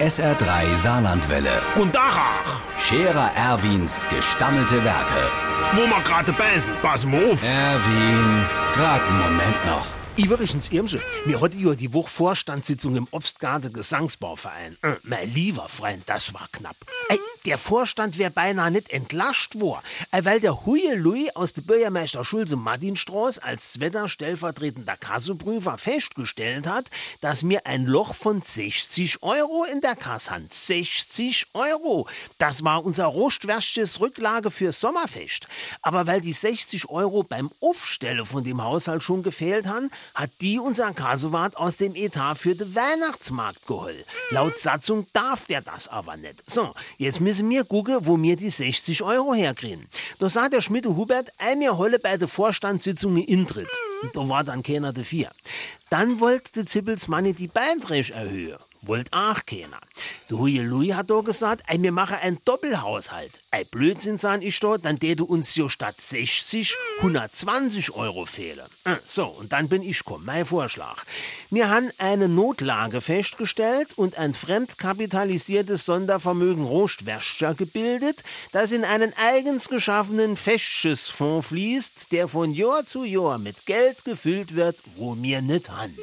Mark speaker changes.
Speaker 1: SR3 Saarlandwelle.
Speaker 2: Und Dachach,
Speaker 1: Scherer Erwins gestammelte Werke.
Speaker 2: wo wir gerade beißen, pass mal auf.
Speaker 1: Erwin, grad einen Moment noch.
Speaker 3: Übrigens, Irmsche, mir heute ja die Woche Vorstandssitzung im Obstgarten Gesangsbauverein. Äh, mein lieber Freund, das war knapp. Ey, der Vorstand wär beinahe nicht entlascht worden, äh, weil der Huye Louis aus der Bürgermeister Schulze Martinstraß als zweiter stellvertretender Kasseprüfer festgestellt hat, dass mir ein Loch von 60 Euro in der Kasse haben. 60 Euro! Das war unser Rostwärsches Rücklage fürs Sommerfest. Aber weil die 60 Euro beim Aufstellen von dem Haushalt schon gefehlt haben, hat die unser Kasewart aus dem Etat für den Weihnachtsmarkt geholt. Laut Satzung darf der das aber nicht. So, jetzt müssen wir gucken, wo wir die 60 Euro herkriegen. Da sagt der Schmidt Hubert, ein mir holle bei der Vorstandssitzung Intritt. Da war dann keiner dafür. Dann wollte der Zippels Manni die Beiträge erhöhen. Wollt auch keiner. Der Huye Louis hat da gesagt, ey, wir machen einen Doppelhaushalt. Ey, Blödsinn, san ich da, dann täte uns ja statt 60 120 Euro fehlen. Äh, So, und dann bin ich komm, mein Vorschlag. Wir haben eine Notlage festgestellt und ein fremdkapitalisiertes Sondervermögen Rostwäscher gebildet, das in einen eigens geschaffenen Festschissfonds fließt, der von Jahr zu Jahr mit Geld gefüllt wird, wo wir nicht han.